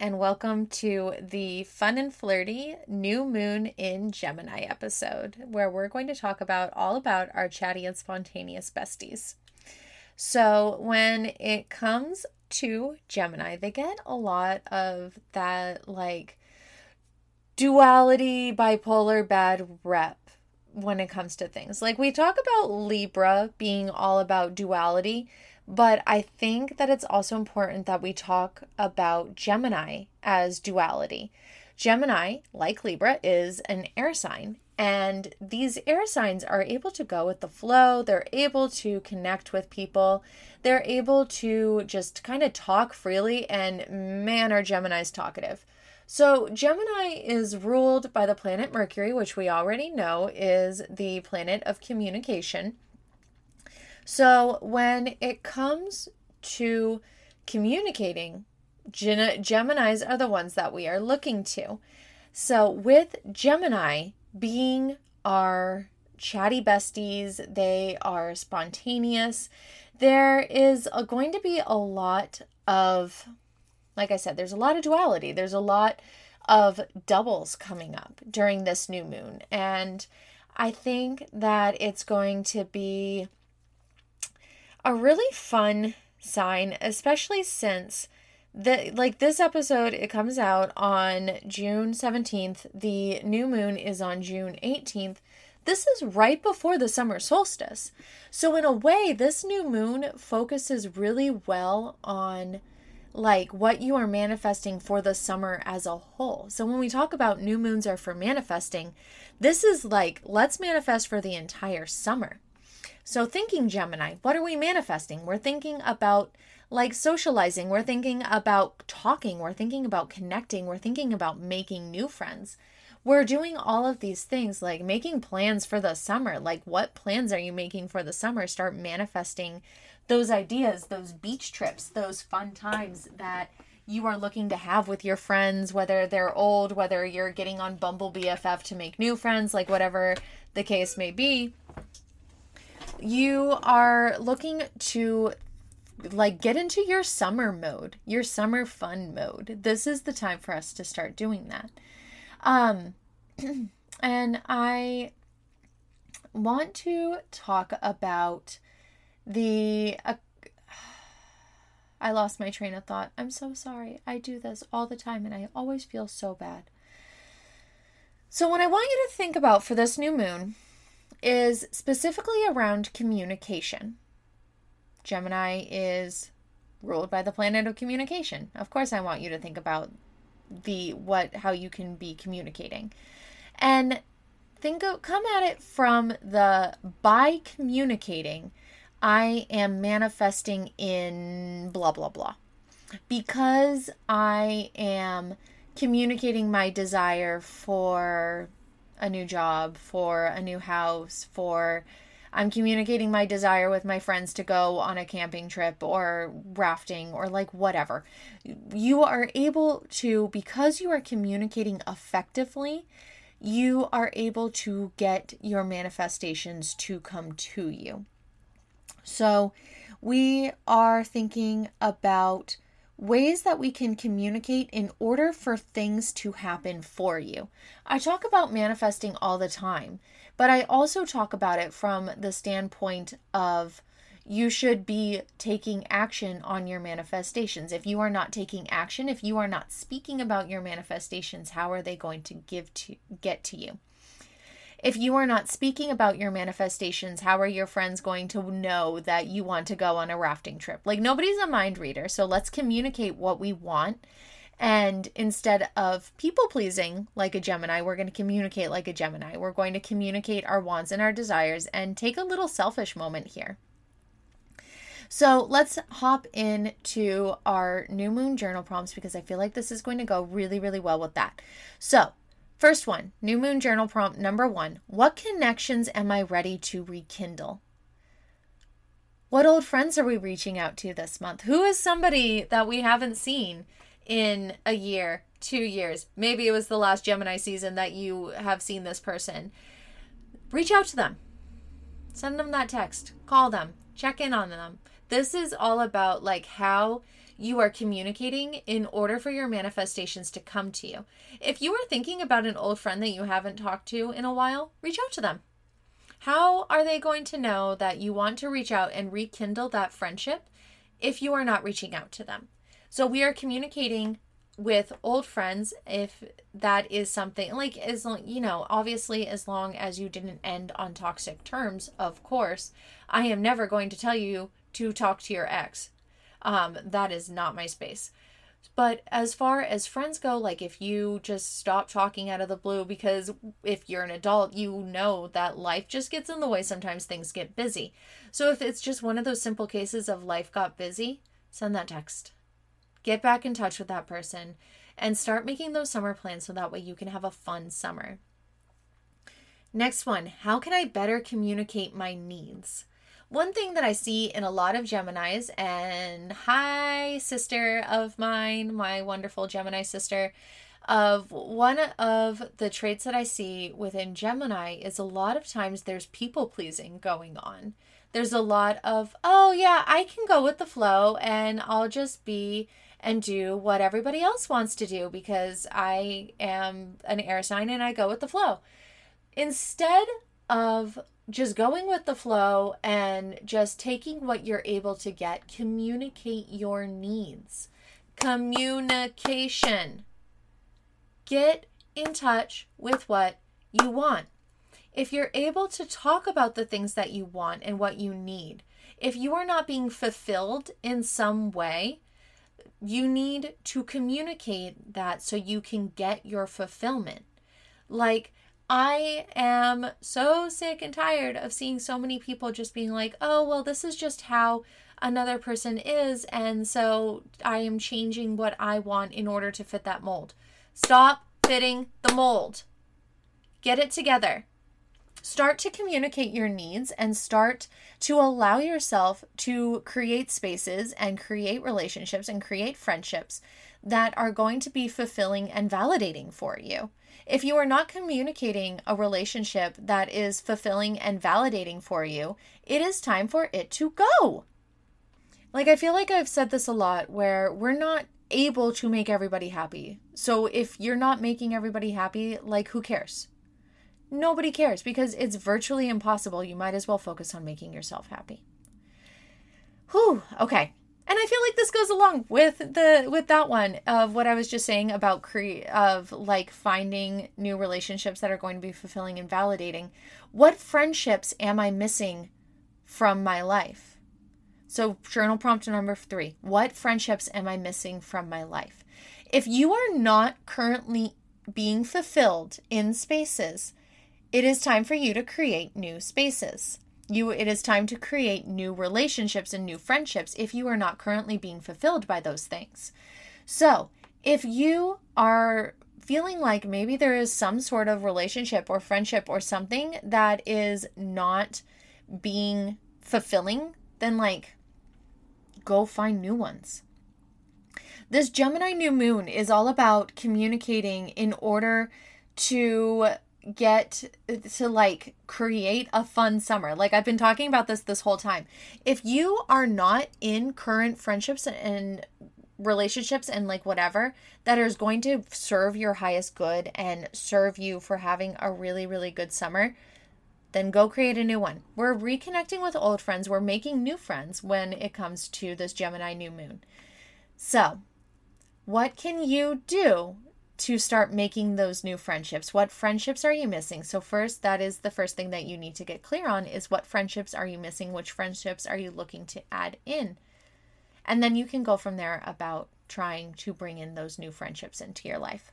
And welcome to the fun and flirty new moon in Gemini episode, where we're going to talk about all about our chatty and spontaneous besties. So, when it comes to Gemini, they get a lot of that like duality, bipolar, bad rep when it comes to things. Like, we talk about Libra being all about duality but I think that it's also important that we talk about Gemini as duality. Gemini, like Libra, is an air sign. And these air signs are able to go with the flow. They're able to connect with people. They're able to just kind of talk freely. And man, are Geminis talkative. So, Gemini is ruled by the planet Mercury, which we already know is the planet of communication. So when it comes to communicating, Geminis are the ones that we are looking to. So with Gemini being our chatty besties, they are spontaneous. There is a, going to be a lot of, like I said, there's a lot of duality. There's a lot of doubles coming up during this new moon. And I think that it's going to be a really fun sign, especially since the like this episode it comes out on June 17th. The new moon is on June 18th. This is right before the summer solstice. So in a way, this new moon focuses really well on like what you are manifesting for the summer as a whole. So when we talk about new moons are for manifesting, this is like let's manifest for the entire summer. So, thinking Gemini, what are we manifesting? We're thinking about like socializing, we're thinking about talking, we're thinking about connecting, we're thinking about making new friends. We're doing all of these things like making plans for the summer. Like, what plans are you making for the summer? Start manifesting those ideas, those beach trips, those fun times that you are looking to have with your friends, whether they're old, whether you're getting on Bumble BFF to make new friends, like whatever the case may be you are looking to like get into your summer mode, your summer fun mode. This is the time for us to start doing that. Um and I want to talk about the uh, I lost my train of thought. I'm so sorry. I do this all the time and I always feel so bad. So, what I want you to think about for this new moon is specifically around communication. Gemini is ruled by the planet of communication. Of course, I want you to think about the what how you can be communicating. And think of come at it from the by communicating I am manifesting in blah blah blah. Because I am communicating my desire for a new job, for a new house, for I'm communicating my desire with my friends to go on a camping trip or rafting or like whatever. You are able to, because you are communicating effectively, you are able to get your manifestations to come to you. So, we are thinking about ways that we can communicate in order for things to happen for you. I talk about manifesting all the time, but I also talk about it from the standpoint of you should be taking action on your manifestations. If you are not taking action, if you are not speaking about your manifestations, how are they going to give to get to you? If you are not speaking about your manifestations, how are your friends going to know that you want to go on a rafting trip? Like, nobody's a mind reader. So let's communicate what we want. And instead of people pleasing like a Gemini, we're going to communicate like a Gemini. We're going to communicate our wants and our desires and take a little selfish moment here. So let's hop into our new moon journal prompts because I feel like this is going to go really, really well with that. So First one, new moon journal prompt number one What connections am I ready to rekindle? What old friends are we reaching out to this month? Who is somebody that we haven't seen in a year, two years? Maybe it was the last Gemini season that you have seen this person. Reach out to them. Send them that text. Call them. Check in on them. This is all about like how you are communicating in order for your manifestations to come to you. If you are thinking about an old friend that you haven't talked to in a while, reach out to them. How are they going to know that you want to reach out and rekindle that friendship if you are not reaching out to them? So we are communicating with old friends if that is something like as long you know obviously as long as you didn't end on toxic terms of course i am never going to tell you to talk to your ex um that is not my space but as far as friends go like if you just stop talking out of the blue because if you're an adult you know that life just gets in the way sometimes things get busy so if it's just one of those simple cases of life got busy send that text Get back in touch with that person and start making those summer plans so that way you can have a fun summer. Next one, how can I better communicate my needs? One thing that I see in a lot of Geminis, and hi, sister of mine, my wonderful Gemini sister, of one of the traits that I see within Gemini is a lot of times there's people pleasing going on. There's a lot of, oh, yeah, I can go with the flow and I'll just be and do what everybody else wants to do because I am an air sign and I go with the flow. Instead of just going with the flow and just taking what you're able to get, communicate your needs. Communication. Get in touch with what you want. If you're able to talk about the things that you want and what you need, if you are not being fulfilled in some way, you need to communicate that so you can get your fulfillment. Like, I am so sick and tired of seeing so many people just being like, oh, well, this is just how another person is. And so I am changing what I want in order to fit that mold. Stop fitting the mold. Get it together start to communicate your needs and start to allow yourself to create spaces and create relationships and create friendships that are going to be fulfilling and validating for you. If you are not communicating a relationship that is fulfilling and validating for you, it is time for it to go. Like, I feel like I've said this a lot where we're not able to make everybody happy. So, if you're not making everybody happy, like, who cares? Nobody cares because it's virtually impossible. You might as well focus on making yourself happy. Whew, okay. And I feel like this goes along with the with that one of what I was just saying about cre- of like finding new relationships that are going to be fulfilling and validating. What friendships am I missing from my life? So journal prompt number 3. What friendships am I missing from my life? If you are not currently being fulfilled in spaces it is time for you to create new spaces. You it is time to create new relationships and new friendships if you are not currently being fulfilled by those things. So, if you are feeling like maybe there is some sort of relationship or friendship or something that is not being fulfilling, then like go find new ones. This Gemini new moon is all about communicating in order to get to like create a fun summer. Like I've been talking about this this whole time. If you are not in current friendships and relationships and like whatever that is going to serve your highest good and serve you for having a really really good summer, then go create a new one. We're reconnecting with old friends. We're making new friends when it comes to this Gemini new moon. So, what can you do to start making those new friendships. What friendships are you missing? So first, that is the first thing that you need to get clear on is what friendships are you missing? Which friendships are you looking to add in? And then you can go from there about trying to bring in those new friendships into your life.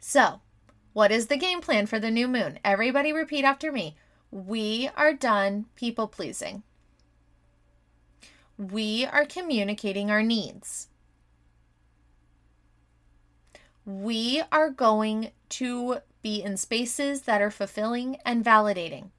So, what is the game plan for the new moon? Everybody repeat after me. We are done people pleasing. We are communicating our needs we are going to be in spaces that are fulfilling and validating.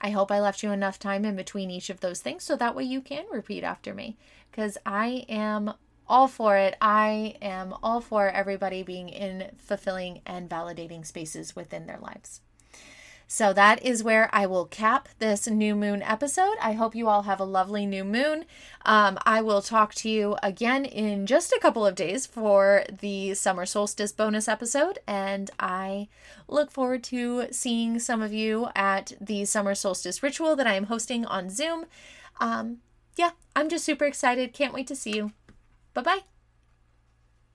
I hope I left you enough time in between each of those things so that way you can repeat after me because I am all for it. I am all for everybody being in fulfilling and validating spaces within their lives. So that is where I will cap this new moon episode. I hope you all have a lovely new moon. Um, I will talk to you again in just a couple of days for the summer solstice bonus episode, and I look forward to seeing some of you at the summer solstice ritual that I am hosting on Zoom. Um, yeah, I'm just super excited. Can't wait to see you. Bye bye.